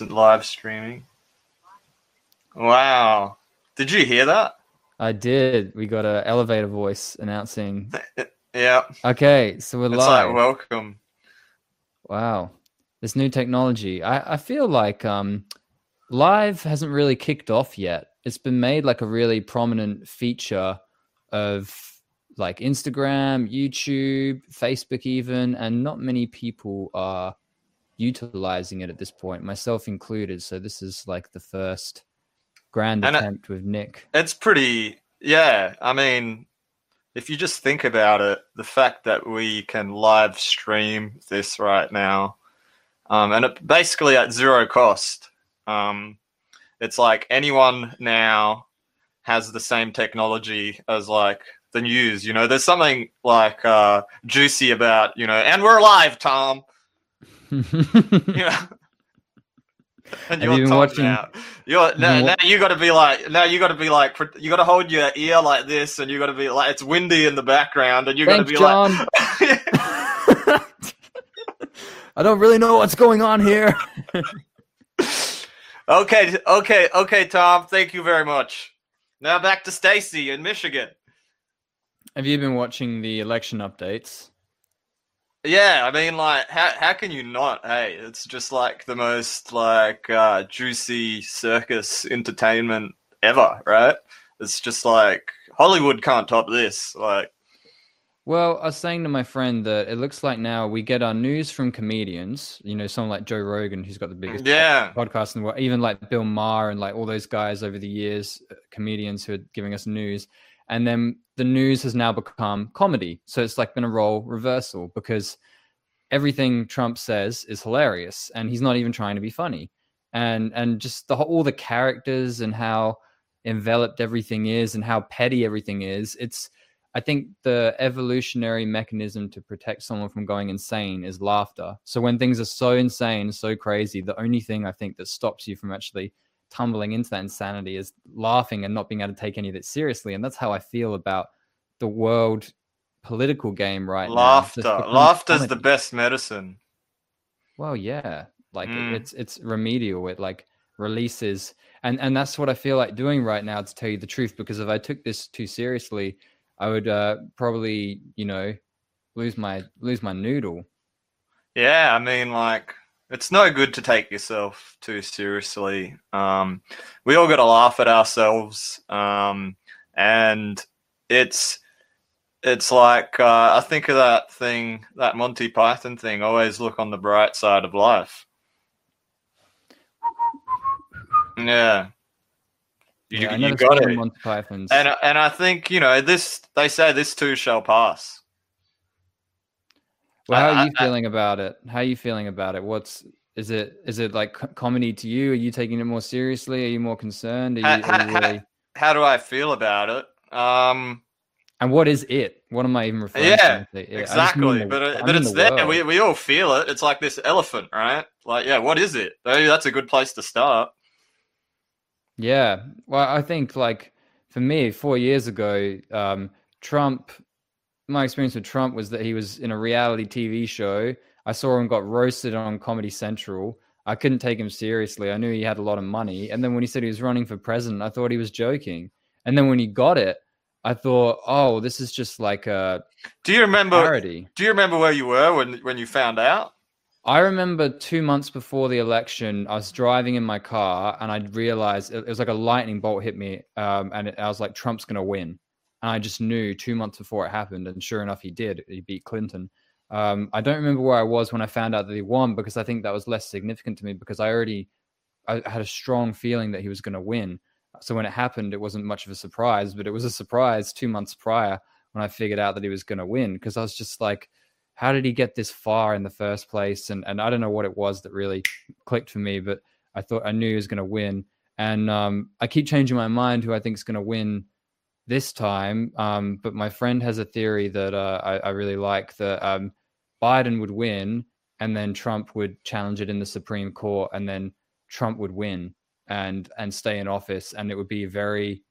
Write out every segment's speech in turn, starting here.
live streaming. Wow. Did you hear that? I did. We got a elevator voice announcing. Yeah. Okay, so we're It's live. like welcome. Wow. This new technology. I, I feel like um live hasn't really kicked off yet. It's been made like a really prominent feature of like Instagram, YouTube, Facebook even, and not many people are utilizing it at this point, myself included. So this is like the first grand And attempt with Nick. It's pretty yeah, I mean if you just think about it, the fact that we can live stream this right now, um, and it basically at zero cost. Um, it's like anyone now has the same technology as like the news. You know, there's something like uh, juicy about you know, and we're live, Tom. Know. And you're you watching- now. You're now, now you got to be like now you got to be like you got to hold your ear like this, and you got to be like it's windy in the background, and you got to be John. like. I don't really know what's going on here. okay, okay, okay, Tom. Thank you very much. Now back to Stacy in Michigan. Have you been watching the election updates? Yeah, I mean, like, how how can you not? Hey, it's just like the most like uh, juicy circus entertainment ever, right? It's just like Hollywood can't top this. Like, Well, I was saying to my friend that it looks like now we get our news from comedians. You know, someone like Joe Rogan, who's got the biggest yeah, podcast in the world, even like Bill Maher and like all those guys over the years, uh, comedians who are giving us news. And then the news has now become comedy. So it's like been a role reversal because everything Trump says is hilarious and he's not even trying to be funny. And and just the all the characters and how enveloped everything is and how petty everything is. It's I think the evolutionary mechanism to protect someone from going insane is laughter. So when things are so insane, so crazy, the only thing I think that stops you from actually tumbling into that insanity is laughing and not being able to take any of it seriously. And that's how I feel about the world political game right now. Laughter. Laughter's the best medicine. Well, yeah, like it- Mm. it's it's remedial. It like releases, and and that's what I feel like doing right now. To tell you the truth, because if I took this too seriously, I would uh, probably you know lose my lose my noodle. Yeah, I mean, like, it's no good to take yourself too seriously. Um, we all got to laugh at ourselves, um, and it's it's like uh, I think of that thing, that Monty Python thing. Always look on the bright side of life. Yeah, you, Yeah, you got it. Monty Python's. And and I think you know this. They say this too shall pass. Well, how I- are you I- feeling about it? How are you feeling about it? What's is it? Is it like comedy to you? Are you taking it more seriously? Are you more concerned? Are you, Ha- are you ha- ha- really... How do I feel about it? Um, And what is it? What am I even referring Yeah, to? with it? I just mean exactly. the- but I but it's the there. world. We we all feel it. It's like this elephant, right? Like, yeah, what is it? Maybe that's a good place to start. Yeah. Well, I think like for me, four years ago, um, Trump. My experience with Trump was that he was in a reality TV show. I saw him got roasted on Comedy Central. I couldn't take him seriously. I knew he had a lot of money, and then when he said he was running for president, I thought he was joking. And then when he got it, I thought, oh, this is just like a Do you remember? parody. Do you remember where you were when when you found out? I remember two months before the election, I was driving in my car and I realized it, it was like a lightning bolt hit me. Um, and it, I was like, Trump's going to win. And I just knew two months before it happened. And sure enough, he did. He beat Clinton. Um, I don't remember where I was when I found out that he won because I think that was less significant to me because I already I had a strong feeling that he was going to win. So when it happened, it wasn't much of a surprise, but it was a surprise two months prior when I figured out that he was going to win because I was just like, how did he get this far in the first place? And and I don't know what it was that really clicked for me, but I thought I knew he was going to win. And um, I keep changing my mind who I think is going to win this time. Um, but my friend has a theory that uh, I, I really like that um, Biden would win, and then Trump would challenge it in the Supreme Court, and then Trump would win and and stay in office, and it would be very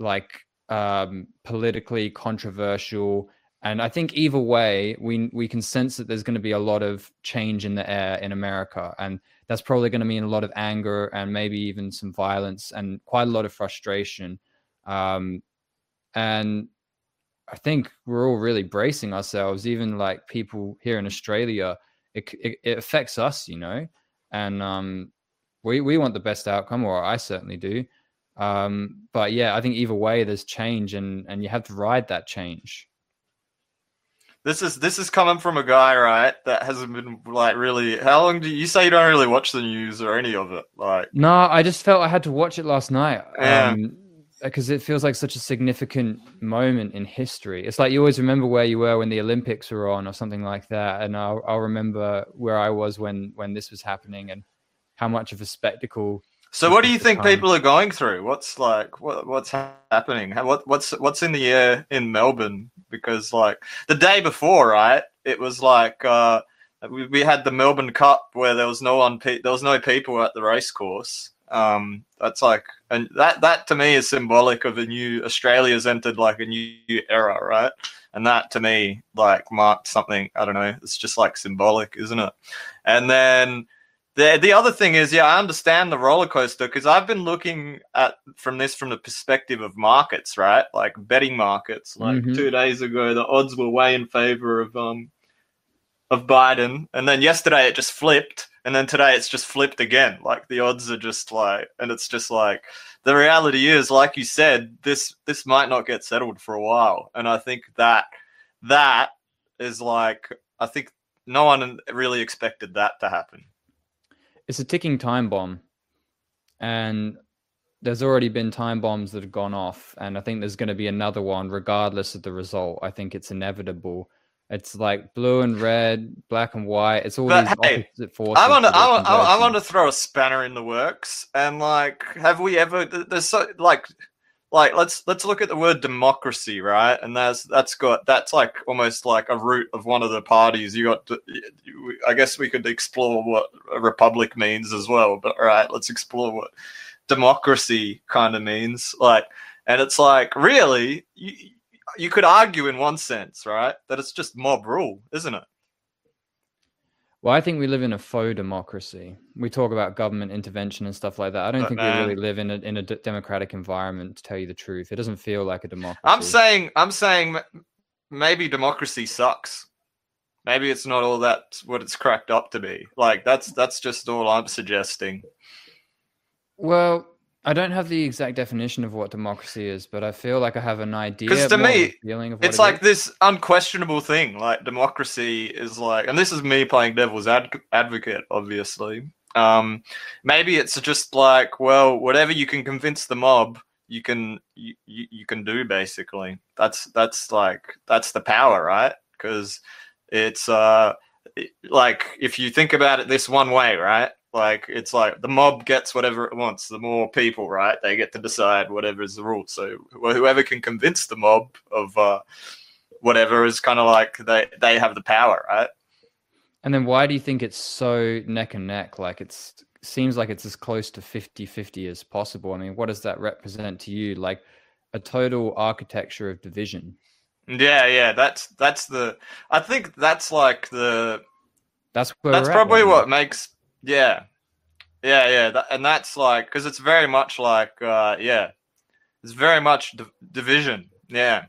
like um, politically controversial And I think either way, we we can sense that there's going to be a lot of change in the air in America, and that's probably going to mean a lot of anger and maybe even some violence and quite a lot of frustration. Um, and I think we're all really bracing ourselves, even like people here in Australia. It, it, it affects us, you know, and um, we we want the best outcome, or I certainly do. Um, but yeah, I think either way, there's change, and and you have to ride that change. This is this is coming from a guy, right? That hasn't been like really. How long do you say you don't really watch the news or any of it? Like, no, I just felt I had to watch it last night. Yeah. Um, because it feels like such a significant moment in history. It's like you always remember where you were when the Olympics were on, or something like that. And I'll, I'll remember where I was when when this was happening, and how much of a spectacle. so what do you think people are going through? What's like what what's happening? How, what what's what's in the air in Melbourne? Because like the day before, right? It was like uh, we, we had the Melbourne Cup where there was no one, pe- there was no people at the race course. Um, that's like, and that that to me is symbolic of a new Australia's entered like a new era, right? And that to me like marked something. I don't know. It's just like symbolic, isn't it? And then the the other thing is, yeah, I understand the roller coaster because I've been looking at from this from the perspective of markets, right? Like betting markets. Like Mhm. two days ago, the odds were way in favor of um of Biden, and then yesterday it just flipped, and then today it's just flipped again. Like the odds are just like, and it's just like the reality is, like you said, this this might not get settled for a while, and I think that that is like, I think no one really expected that to happen. It's a ticking time bomb, and there's already been time bombs that have gone off, and I think there's going to be another one, regardless of the result. I think it's inevitable. It's like blue and red, black and white. It's all But these hey, opposite forces. I want to, I want, I want to throw a spanner in the works, and like, have we ever? There's so like, like let's let's look at the word democracy, right? And that's that's got that's like almost like a root of one of the parties. You got, I guess we could explore what a republic means as well. But all right, let's explore what democracy kind of means. Like, and it's like really, you you could argue in one sense, right, that it's just mob rule, isn't it? Well, I think we live in a faux democracy. We talk about government intervention and stuff like that. I don't But think man- we really live in a in a d- democratic environment. To tell you the truth, it doesn't feel like a democracy. I'm saying, I'm saying, maybe democracy sucks. Maybe it's not all that what it's cracked up to be. Like that's that's just all I'm suggesting. Well, I don't have the exact definition of what democracy is, but I feel like I have an idea. 'Cause to me, feeling of what It's it like is. this unquestionable thing. Like democracy is like, and this is me playing devil's ad- advocate, obviously. Um, maybe it's just like, well, whatever you can convince the mob, you can you, you, you can do basically. That's that's like that's the power, right? Because it's uh like if you think about it this one way, right? Like it's like the mob gets whatever it wants. The more people, right? They get to decide whatever is the rule. So whoever can convince the mob of uh, whatever is kind of like they they have the power, right? And then why do you think it's so neck and neck? Like it's seems like it's as close to 50-50 as possible. I mean, what does that represent to you? Like a total architecture of division. Yeah, yeah. That's that's the. I think that's like the. That's where that's we're at probably what makes. Yeah, yeah, yeah. That, and that's like because it's very much like uh yeah, it's very much d- division. Yeah.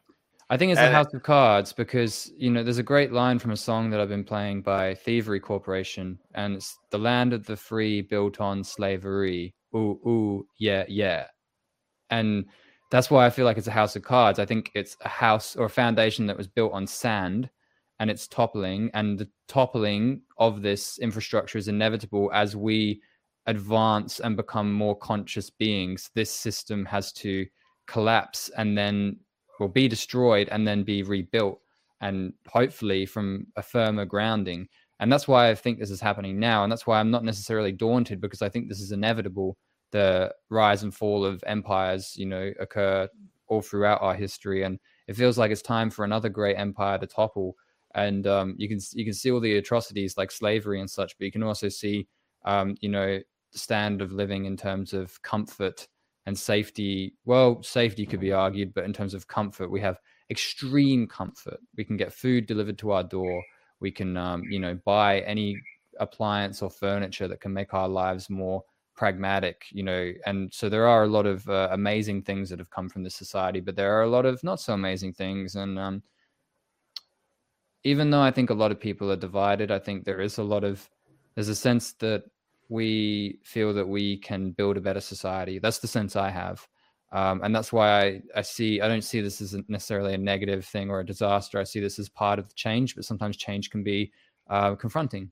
I think it's a And it- house of cards because you know there's a great line from a song that I've been playing by Thievery Corporation, and it's the land of the free built on slavery. Ooh, ooh, yeah, yeah, and that's why I feel like it's a house of cards. I think it's a house or a foundation that was built on sand, and it's toppling, and the toppling of this infrastructure is inevitable as we advance and become more conscious beings. This system has to collapse and then will be destroyed and then be rebuilt and hopefully from a firmer grounding. And that's why i think this is happening now and that's why i'm not necessarily daunted because i think this is inevitable. The rise and fall of empires you know occur all throughout our history and it feels like it's time for another great empire to topple and um, you can you can see all the atrocities like slavery and such but you can also see um, you know the standard of living in terms of comfort and safety well safety could be argued but in terms of comfort we have extreme comfort. We can get food delivered to our door. We can, um, you know, buy any appliance or furniture that can make our lives more pragmatic you know and so there are a lot of uh, amazing things that have come from this society but there are a lot of not so amazing things and um, even though i think a lot of people are divided i think there is a lot of there's a sense that we feel that we can build a better society. That's the sense i have. Um, and that's why I, I see i don't see this as necessarily a negative thing or a disaster. I see this as part of the change but sometimes change can be uh, confronting.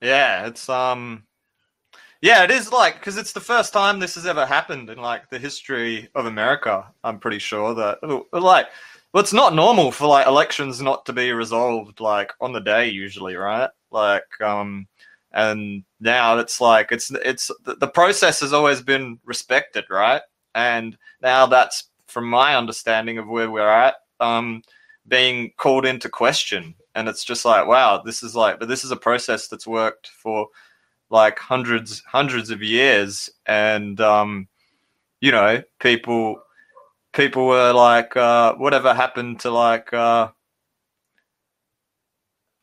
Yeah it's um yeah, it is like because it's the first time this has ever happened in like the history of America. I'm pretty sure that like well, it's not normal for like elections not to be resolved like on the day usually, right? Like um and now it's like it's it's the process has always been respected, right? And now that's from my understanding of where we're at um being called into question and it's just like wow, this is like but this is a process that's worked for like hundreds hundreds of years and um you know people people were like uh whatever happened to like uh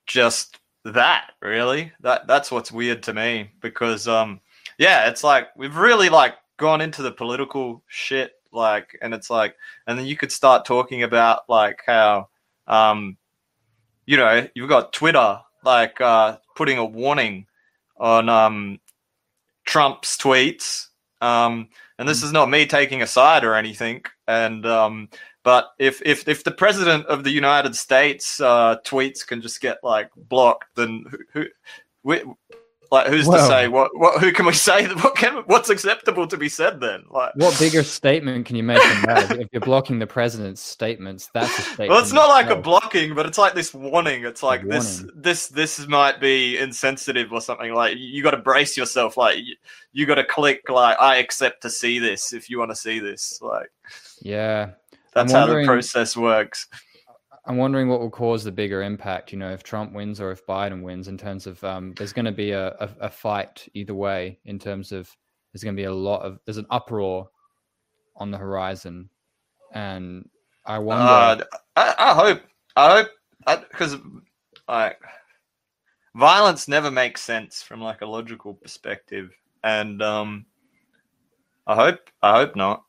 just that really that that's what's weird to me because um yeah it's like we've really like gone into the political shit like and it's like and then you could start talking about like how um you know you've got twitter like uh putting a warning on um, Trump's tweets. Um, and this hmm. is not me taking a side or anything. And um, but if if if the president of the United States uh, tweets can just get like blocked, then who, who like, who's well, to say what? What? Who can we say? What can? What's acceptable to be said then? Like, what bigger statement can you make than that? if you're blocking the president's statements, that's a statement. Well, it's not like a blocking, but it's like this warning. It's like this, this, this might be insensitive or something. Like, you got to brace yourself. Like, you, you got to click. Like, I accept to see this if you want to see this. Like, yeah, that's how the process works. I'm wondering what will cause the bigger impact. You know, if Trump wins or if Biden wins, in terms of um, there's going to be a, a, a, fight either way. In terms of there's going to be a lot of there's an uproar on the horizon, and I wonder. Uh, I, I, hope I hope because like violence never makes sense from like a logical perspective, and um, I hope I hope not.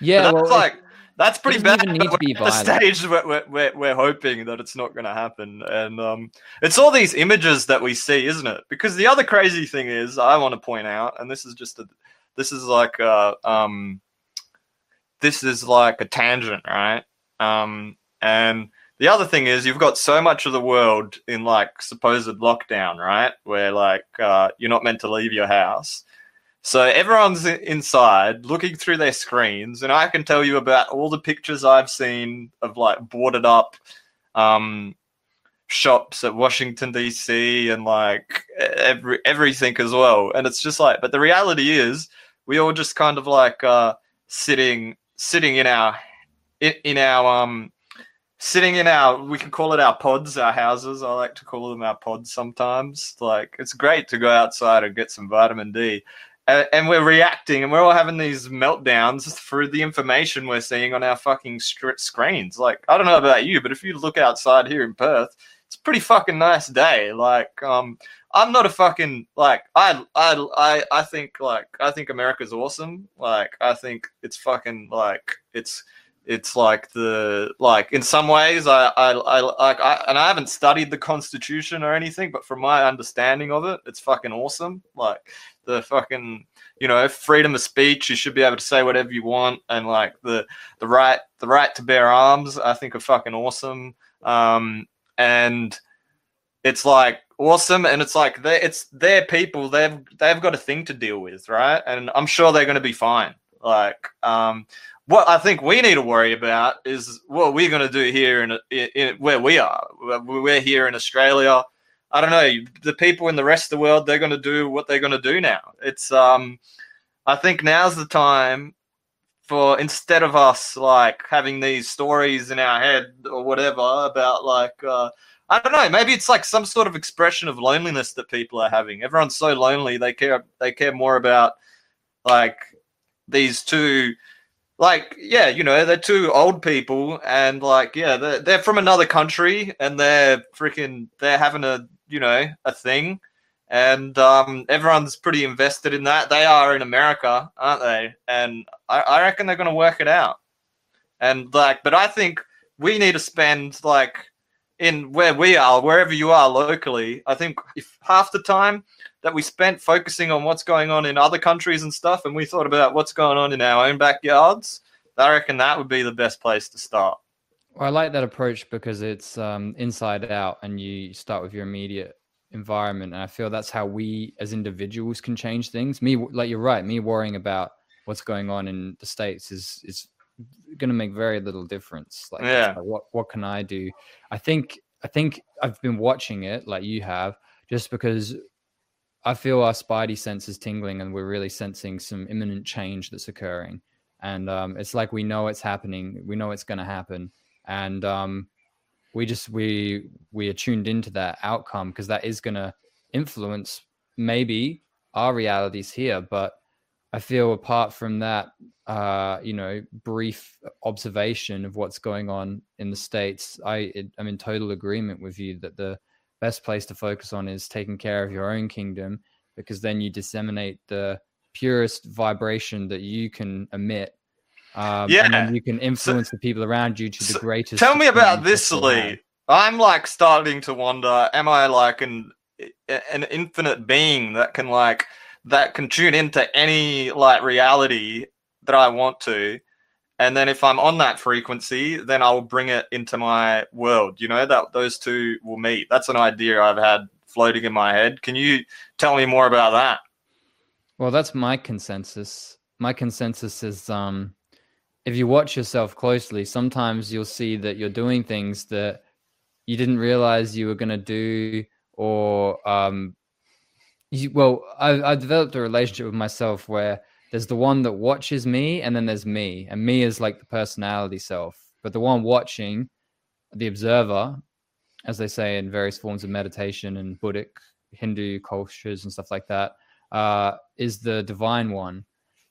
Yeah, well, like that's pretty bad. Need to be the stage where we're, we're, hoping that it's not going to happen, and um, it's all these images that we see, isn't it? Because the other crazy thing is, I want to point out, and this is just a, this is like a, um, this is like a tangent, right? Um, and the other thing is, you've got so much of the world in like supposed lockdown, right? Where like uh, you're not meant to leave your house so everyone's inside looking through their screens, and I can tell you about all the pictures I've seen of like boarded up um, shops at Washington D.C. and like every everything as well. And it's just like, but the reality is, we all just kind of like uh, sitting sitting in our in, in our um sitting in our we can call it our pods our houses i like to call them our pods sometimes like it's great to go outside and get some vitamin d and we're reacting and we're all having these meltdowns through the information we're seeing on our fucking screens. Like, I don't know about you, but if you look outside here in Perth, it's a pretty fucking nice day. Like, um, I'm not a fucking like I I I I think like I think America's awesome. Like, I think it's fucking like it's it's like the like in some ways I I, I like I and I haven't studied the Constitution or anything, but from my understanding of it, it's fucking awesome. Like the fucking you know freedom of speech you should be able to say whatever you want and like the the right the right to bear arms i think are fucking awesome. Um and it's like awesome and it's like they it's their people they've they've got a thing to deal with right? And i'm sure they're going to be fine. Like um what I think we need to worry about is what we're going to do here in, in, in where we are. We're here in Australia. I don't know, the people in the rest of the world, they're going to do what they're going to do now. It's, um, I think now's the time for instead of us like having these stories in our head or whatever about like, uh, I don't know, maybe it's like some sort of expression of loneliness that people are having. Everyone's so lonely, they care, they care more about like these two like yeah, you know, they're two old people, and like yeah, they're they're from another country, and they're freaking they're having a you know a thing, and um, everyone's pretty invested in that. They are in America, aren't they? And I, I reckon they're going to work it out. And like, but I think we need to spend like in where we are, wherever you are locally. I think if half the time that we spent focusing on what's going on in other countries and stuff, and we thought about what's going on in our own backyards, I reckon that would be the best place to start. Well, I like that approach because it's um, inside out, and you start with your immediate environment. And I feel that's how we as individuals can change things. Me, like you're right, me worrying about what's going on in the states is is going to make very little difference. Like, yeah. like, what what can I do? I think I think I've been watching it like you have, just because I feel our spidey sense is tingling and we're really sensing some imminent change that's occurring. And um, it's like we know it's happening, we know it's going to happen, and um, we just we we are tuned into that outcome because that is going to influence maybe our realities here, but I feel apart from that, uh, you know, brief observation of what's going on in the states, I I'm in total agreement with you that the best place to focus on is taking care of your own kingdom because then you disseminate the purest vibration that you can emit. Um, yeah, and you can influence so, the people around you to so the greatest. Tell me about this, Lee. I'm like starting to wonder: Am I like an an infinite being that can like that can tune into any like reality that I want to. And then if I'm on that frequency, then I'll bring it into my world. You know, that those two will meet. That's an idea I've had floating in my head. Can you tell me more about that? Well, that's my consensus. My consensus is um if you watch yourself closely, sometimes you'll see that you're doing things that you didn't realize you were going to do or um you, well, I, I developed a relationship with myself where there's the one that watches me, and then there's me, and me is like the personality self. But the one watching, the observer, as they say in various forms of meditation and Buddhic, Hindu cultures and stuff like that, uh, is the divine one.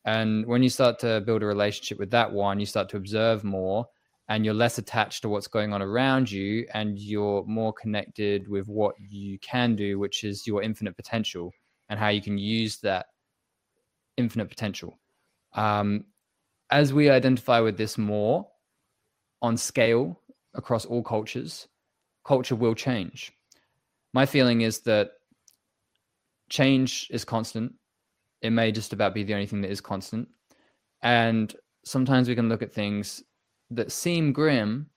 And when you start to build a relationship with that one, you start to observe more and you're less attached to what's going on around you and you're more connected with what you can do which is your infinite potential and how you can use that infinite potential. Um, as we identify with this more on scale across all cultures culture will change. My feeling is that change is constant. It may just about be the only thing that is constant. And sometimes we can look at things that seem grim,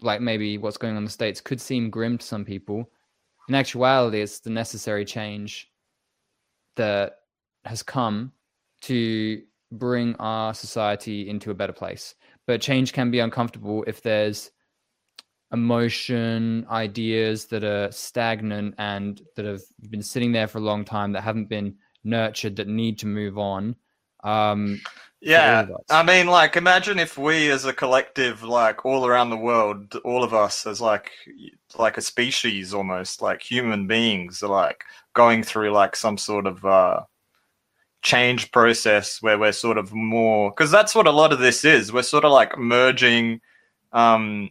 like maybe what's going on in the States could seem grim to some people. In actuality, it's the necessary change that has come to bring our society into a better place. But change can be uncomfortable if there's emotion, ideas that are stagnant and that have been sitting there for a long time that haven't been nurtured that need to move on. Um, yeah, I mean, like, imagine if we, as a collective, like all around the world, all of us, as like, like a species, almost like human beings, are like going through like some sort of uh, change process where we're sort of more, because that's what a lot of this is. We're sort of like merging um,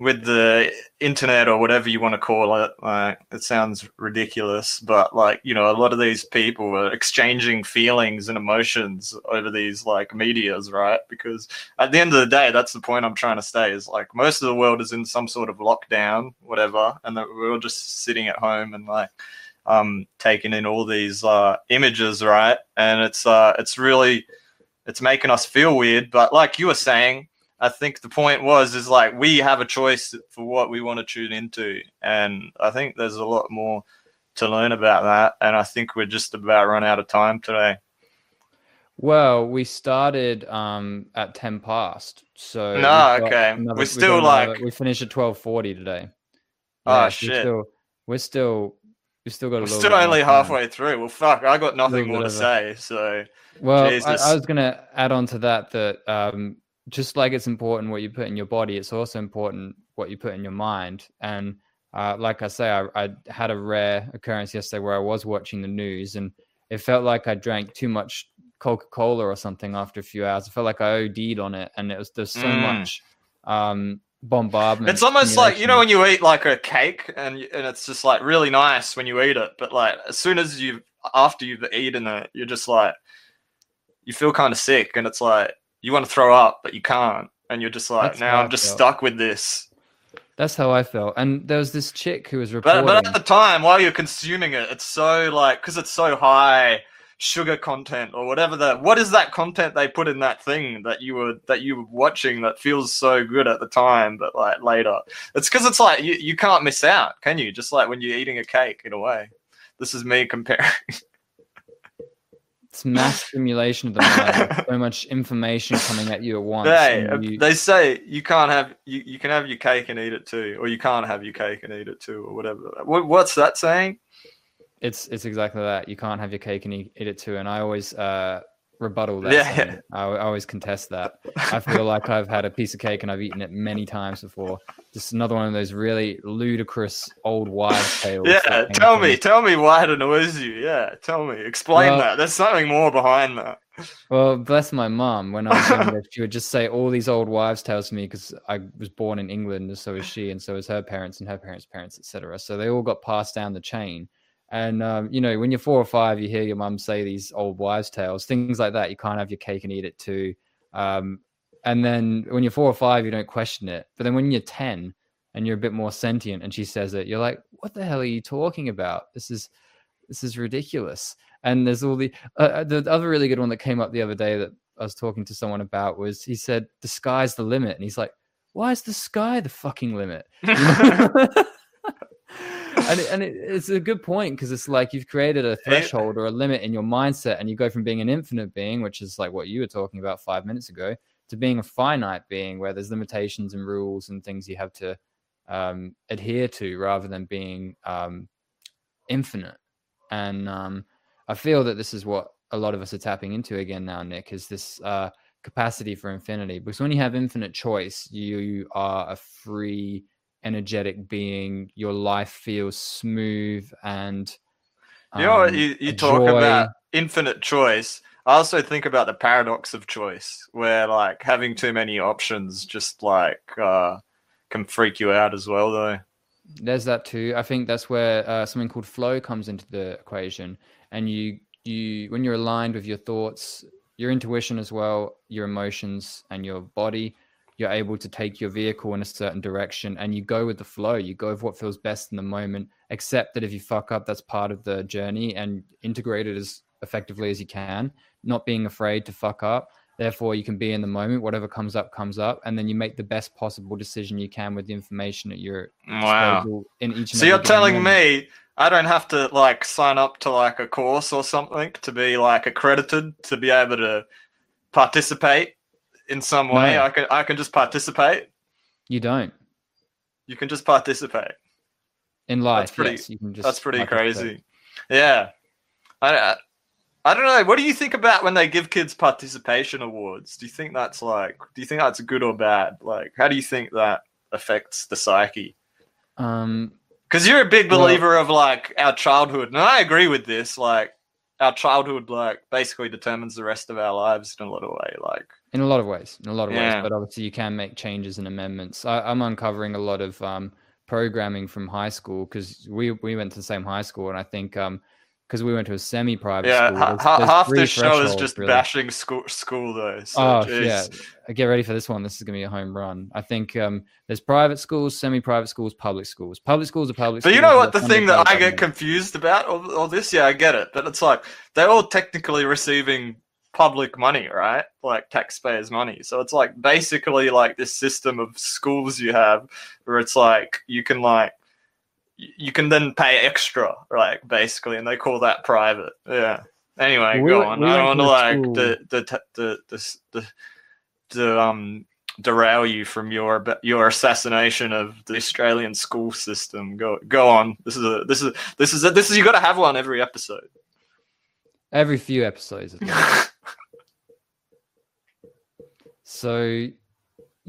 with the internet or whatever you want to call it like it sounds ridiculous but like you know a lot of these people are exchanging feelings and emotions over these like medias right? Because at the end of the day that's the point i'm trying to stay is like most of the world is in some sort of lockdown whatever and that we're all just sitting at home and like um taking in all these uh images right? And it's uh it's really it's making us feel weird but like you were saying I think the point was is like we have a choice for what we want to tune into, and I think there's a lot more to learn about that. And I think we're just about run out of time today. Well, we started um, at ten past, so no, okay, another, we're still like we finished at twelve forty today. Yeah, oh shit! We're still, we're still we still got a we're. Still only halfway through. Well, fuck, I got nothing more to say. So, well, I, I, was gonna add on to that that um, just like it's important what you put in your body, it's also important what you put in your mind. And uh, like I say, I, I, had a rare occurrence yesterday where I was watching the news and it felt like I drank too much Coca Cola or something after a few hours. I felt like I OD'd on it, and it was there's so Mm. much um, bombardment. It's almost like you know when you eat like a cake and and it's just like really nice when you eat it, but like as soon as you after you've eaten it, you're just like you feel kind of sick and it's like you want to throw up but you can't and you're just like That's now how I'm just felt. stuck with this. That's how I felt. And there was this chick who was reporting. But but at the time while you're consuming it, it's so like because it's so high sugar content or whatever that what is that content they put in that thing that you were that you were watching that feels so good at the time but like later it's because it's like you, you can't miss out can you just like when you're eating a cake in a way this is me comparing it's mass stimulation of the mind. So much information coming at you at once. they, you- they say you can't have you, you can have your cake and eat it too or you can't have your cake and eat it too or whatever what, what's that saying It's it's exactly that. You can't have your cake and eat, eat it too. And I always uh, rebuttal that. Yeah, yeah. I, I always contest that. I feel like I've had a piece of cake and I've eaten it many times before. Just another one of those really ludicrous old wives' tales. yeah tell from- me tell me why it annoys you yeah tell me explain Well- that there's something more behind that Well, bless my mum. When I was younger, she would just say all these old wives' tales to me because I was born in England, and so was she, and so was her parents, and her parents' parents, etc. So they all got passed down the chain. And um, you know, when you're four or five, you hear your mum say these old wives' tales, things like that. You can't have your cake and eat it too. Um, and then when you're four or five, you don't question it. But then when you're ten and you're a bit more sentient, and she says it, you're like, "What the hell are you talking about? This is this is ridiculous." And there's all the uh, the other really good one that came up the other day that I was talking to someone about was he said the sky's the limit, and he's like, "Why is the sky the fucking limit?" You know? and it, and it, it's a good point because it's like you've created a threshold or a limit in your mindset, and you go from being an infinite being, which is like what you were talking about five minutes ago, to being a finite being where there's limitations and rules and things you have to um, adhere to, rather than being um, infinite. And um, I feel that this is what a lot of us are tapping into again now, Nick, is this uh, capacity for infinity. Because when you have infinite choice, you are a free, energetic being. Your life feels smooth and. You know um, you, you talk joy. about infinite choice. I also think about the paradox of choice, where like having too many options just like uh, can freak you out as well, though. There's that too. I think that's where uh, something called flow comes into the equation, and you you when you're aligned with your thoughts, your intuition as well, your emotions, and your body, you're able to take your vehicle in a certain direction, and you go with the flow. You go with what feels best in the moment. Accept that if you fuck up, that's part of the journey, and integrate it as effectively as you can. Not being afraid to fuck up. Therefore, you can be in the moment. Whatever comes up, comes up, and then you make the best possible decision you can with the information at your Wow. in each. So you're telling moment. me I don't have to like sign up to like a course or something to be like accredited to be able to participate in some way. No. I can I can just participate. you don't You can just participate. in life. pretty- yes, you can just. That's pretty crazy. Yeah. I, I I don't know. What do you think about when they give kids participation awards? Do you think that's like do you think that's good or bad? Like how do you think that affects the psyche? Um, Because you're a big Well- believer of like our childhood, and I agree with this. Like our childhood, like basically determines the rest of our lives in a lot of way. Like in a lot of ways, in a lot of Yeah. ways, but obviously you can make changes and amendments. I, I'm uncovering a lot of um, programming from high school because we we went to the same high school, and I think um because we went to a semi-private yeah, school. ha- there's- ha- there's half this show is just really. bashing school school though. So, Oh jeez. yeah, Uh, get ready for this one. This is gonna be a home run. I think um, there's private schools, semi-private schools, public schools. Public schools are public. But you know what? The thing that I get confused about all, all this, yeah, I get it, but it's like they're all technically receiving public money, right? Like taxpayers' money. So it's like basically like this system of schools you have where it's like you can like you can then pay extra, like basically, and they call that private. Yeah. Anyway, We go on. I don't want to like the the the the the, um derail you from your your assassination of the Australian school system. Go go on. This is a this is this is a, this is you got to have one every episode. every few episodes. So,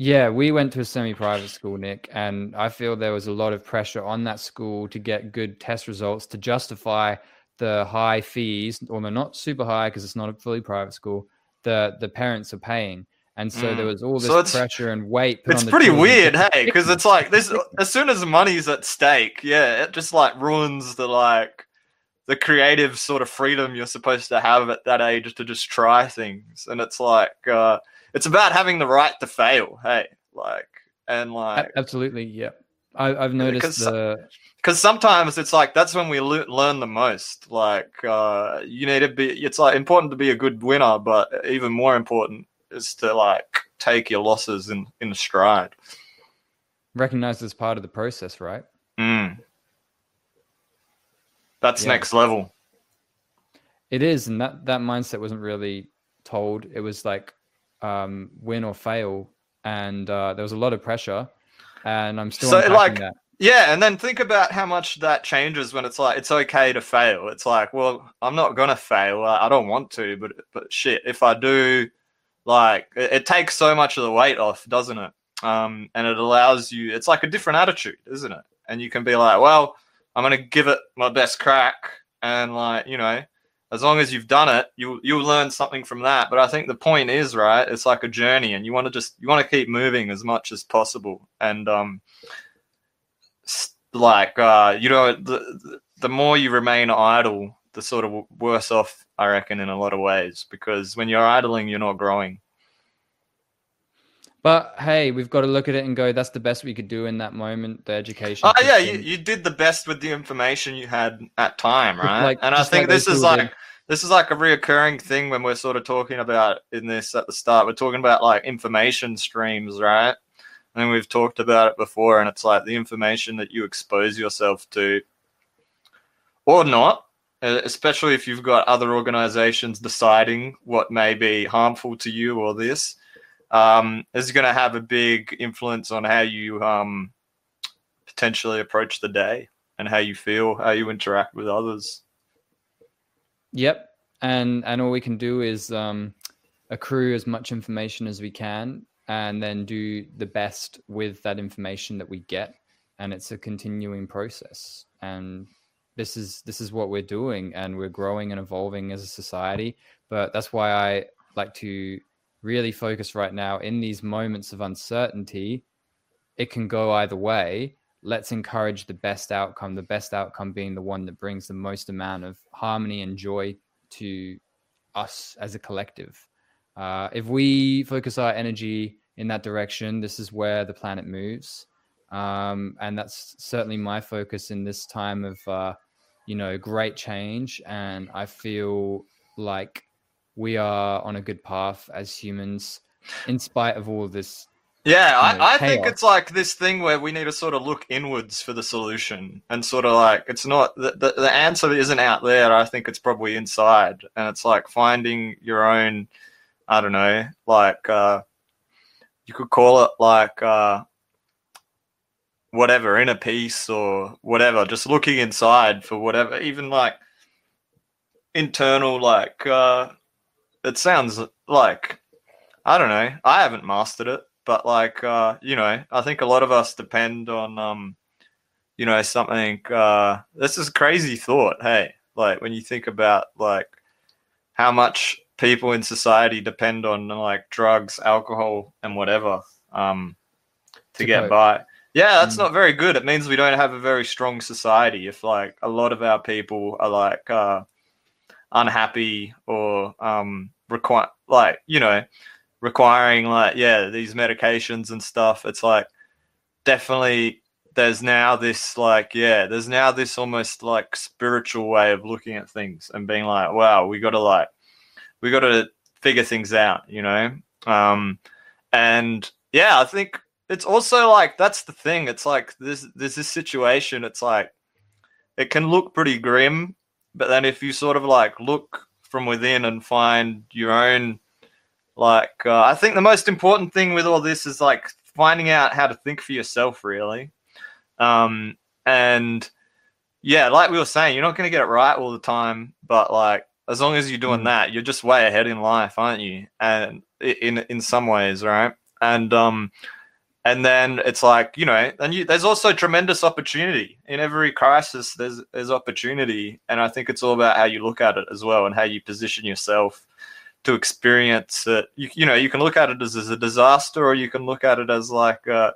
yeah, we went to a semi-private school, Nick, and I feel there was a lot of pressure on that school to get good test results to justify the high fees, or they're not super high because it's not a fully private school, the the parents are paying. And so mm. there was all this so pressure and weight. it's pretty weird, hey, because it's like this. as soon as money's at stake, yeah, it just like ruins the like the creative sort of freedom you're supposed to have at that age to just try things. And it's like uh, it's about having the right to fail, hey, like and like absolutely, yeah. I, have noticed Cause, the because sometimes it's like that's when we le- learn the most. Like uh, you need to be. It's like important to be a good winner, but even more important is to like take your losses in in stride. Recognize as part of the process, right? Mm. That's yeah. next level. It is, and that that mindset wasn't really told. It was like um, win or fail, and uh, there was a lot of pressure. And I'm still so like that. Yeah, and then think about how much that changes when it's like it's okay to fail. It's like, well, I'm not gonna fail. I don't want to, but but shit, if I do, like it, it takes so much of the weight off, doesn't it? Um, and it allows you. It's like a different attitude, isn't it? And you can be like, well, I'm gonna give it my best crack, and like you know, as long as you've done it, you you'll learn something from that. But I think the point is right. It's like a journey, and you want to just you want to keep moving as much as possible, and um like uh, you know the the more you remain idle, the sort of worse off I reckon in a lot of ways because when you're idling, you're not growing. But hey, we've got to look at it and go, that's the best we could do in that moment, the education. Oh, yeah, you, you did the best with the information you had at time, right? Like, and I think like this is like this is like a reoccurring thing when we're sort of talking about in this at the start. We're talking about like information streams, right? and we've talked about it before, and it's like the information that you expose yourself to, or not, especially if you've got other organizations deciding what may be harmful to you or this, um, is going to have a big influence on how you um, potentially approach the day and how you feel, how you interact with others. Yep, and and all we can do is um, accrue as much information as we can and then do the best with that information that we get. And it's a continuing process. And this is this is what we're doing and we're growing and evolving as a society. But that's why i like to really focus right now in these moments of uncertainty. It can go either way let's encourage the best outcome the best outcome being the one that brings the most amount of harmony and joy to us as a collective uh, if we focus our energy in that direction. This is where the planet moves. Um, and that's certainly my focus in this time of, uh, you know, great change. And I feel like we are on a good path as humans, in spite of all this. Yeah, you know, I, I think it's like this thing where we need to sort of look inwards for the solution and sort of like it's not the, the, the answer isn't out there. I think it's probably inside. And it's like finding your own, I don't know, like, uh, you could call it like uh, whatever inner peace or whatever just looking inside for whatever even like internal like uh it sounds like i don't know i haven't mastered it but like uh you know i think a lot of us depend on um you know something uh this is a crazy thought hey like when you think about like how much people in society depend on like drugs, alcohol, and whatever um, to, to get by. Yeah, that's mm. not very good. It means we don't have a very strong society if like a lot of our people are like uh, unhappy or um, require like you know requiring like yeah these medications and stuff. It's like definitely there's now this like yeah there's now this almost like spiritual way of looking at things and being like wow we got to like we got to figure things out, you know. Um, and yeah, I think it's also like that's the thing. It's like this there's this situation. It's like it can look pretty grim, but then if you sort of like look from within and find your own like uh, I think the most important thing with all this is like finding out how to think for yourself really. Um, and yeah, like we were saying, you're not going to get it right all the time, but like as long as you're doing mm. that, you're just way ahead in life, aren't you? And in in some ways, right? And um, and then it's like you know, and you, there's also tremendous opportunity in every crisis. There's there's opportunity, and I think it's all about how you look at it as well, and how you position yourself to experience it. You, you know, you can look at it as, as a disaster, or you can look at it as like a,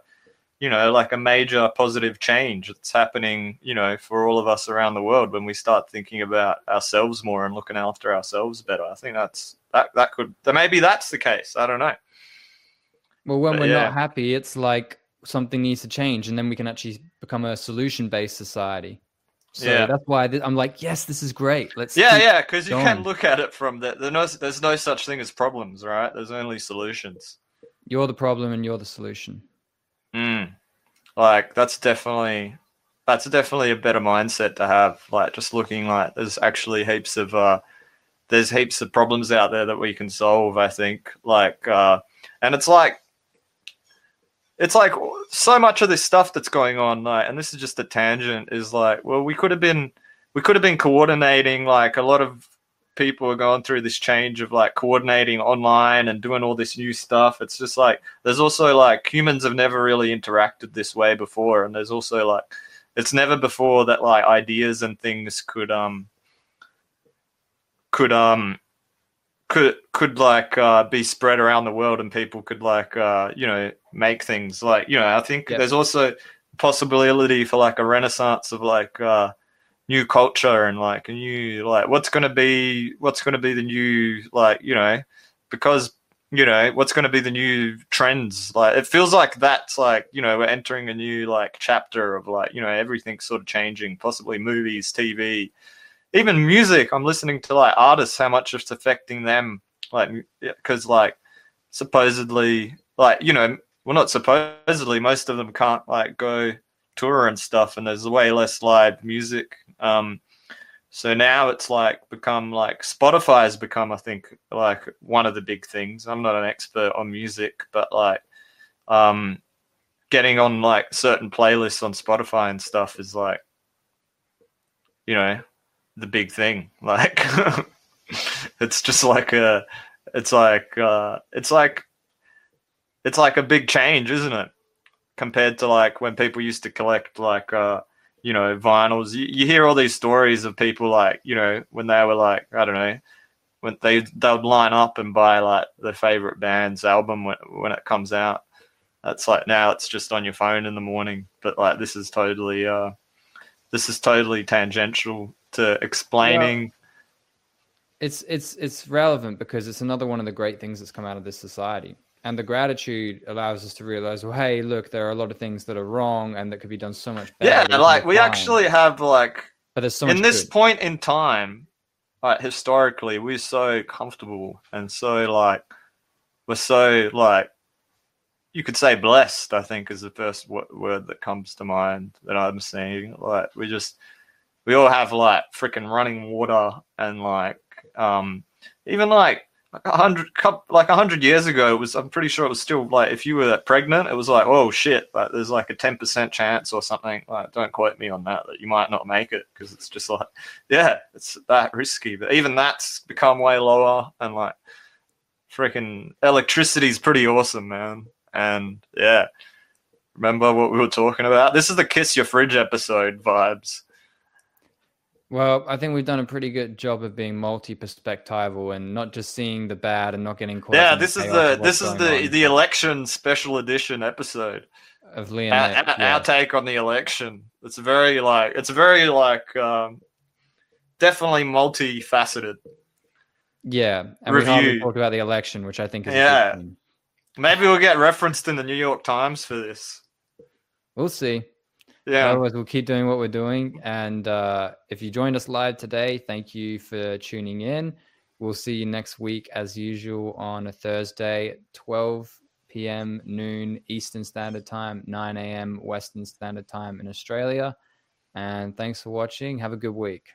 you know, like a major positive change that's happening, you know, for all of us around the world when we start thinking about ourselves more and looking after ourselves better. I think that's that that could maybe that's the case. I don't know. Well, when But we're yeah. not happy, it's like something needs to change, and then we can actually become a solution-based society. So Yeah. that's why I'm like, yes, this is great. Let's Yeah, yeah, because you can look at it from that. the no, there's no such thing as problems, right? There's only solutions. You're the problem, and you're the solution. Mm. Like that's definitely that's definitely a better mindset to have. Like just looking like there's actually heaps of uh there's heaps of problems out there that we can solve, I think. Like uh and it's like it's like so much of this stuff that's going on, like and this is just a tangent, is like, well, we could have been we could have been coordinating like a lot of people are going through this change of like coordinating online and doing all this new stuff. It's just like there's also like humans have never really interacted this way before, and there's also like it's never before that like ideas and things could um could um could could like uh, be spread around the world and people could like uh, you know make things like you know I think Yep. there's also possibility for like a renaissance of like uh, new culture and like a new like what's going to be what's going to be the new like you know because you know what's going to be the new trends like it feels like that's like you know we're entering a new like chapter of like you know everything's sort of changing possibly movies tv even music i'm listening to like artists how much it's affecting them like because like supposedly like you know well not supposedly most of them can't like go tour and stuff and there's way less live music um so now it's like become like spotify has become i think like one of the big things. I'm not an expert on music but like um getting on like certain playlists on spotify and stuff is like you know the big thing. Like it's just like a it's like uh it's like it's like a big change isn't it? Compared to like when people used to collect like uh you know vinyls. You, you hear all these stories of people like you know when they were like i don't know when they they would line up and buy like their favorite band's album when, when it comes out. That's like now it's just on your phone in the morning. But like this is totally uh this is totally tangential to explaining it's it's it's relevant because it's another one of the great things that's come out of this society and the gratitude allows us to realize well hey look there are a lot of things that are wrong and that could be done so much better yeah like we find. actually have like but there's so much in this good. point in time, like historically, we're so comfortable and so like we're so like you could say blessed. I think is the first w- word that comes to mind that I'm seeing Like we just we all have like freaking running water and like um even like a hundred like a hundred years ago it was i'm pretty sure it was still like if you were pregnant it was like oh shit like there's like a 10% chance or something like don't quote me on that that you might not make it because it's just like yeah it's that risky but even that's become way lower and like freaking electricity's pretty awesome man and yeah remember what we were talking about? This is the kiss your fridge episode vibes well i think we've done a pretty good job of being multi-perspectival and not just seeing the bad and not getting caught yeah this is the this is the on. the election special edition episode of Liam our, Nick, our- yeah. our take on the election. It's very like it's very like um, definitely multifaceted. yeah and we review. talked about the election which i think is Yeah. Maybe we'll get referenced in the New York Times for this. we'll see Yeah, Otherwise, we'll keep doing what we're doing. And uh, if you joined us live today, thank you for tuning in. We'll see you next week, as usual, on a Thursday, 12 p.m. noon Eastern Standard Time, 9 a.m. Western Standard Time in Australia. And thanks for watching. Have a good week.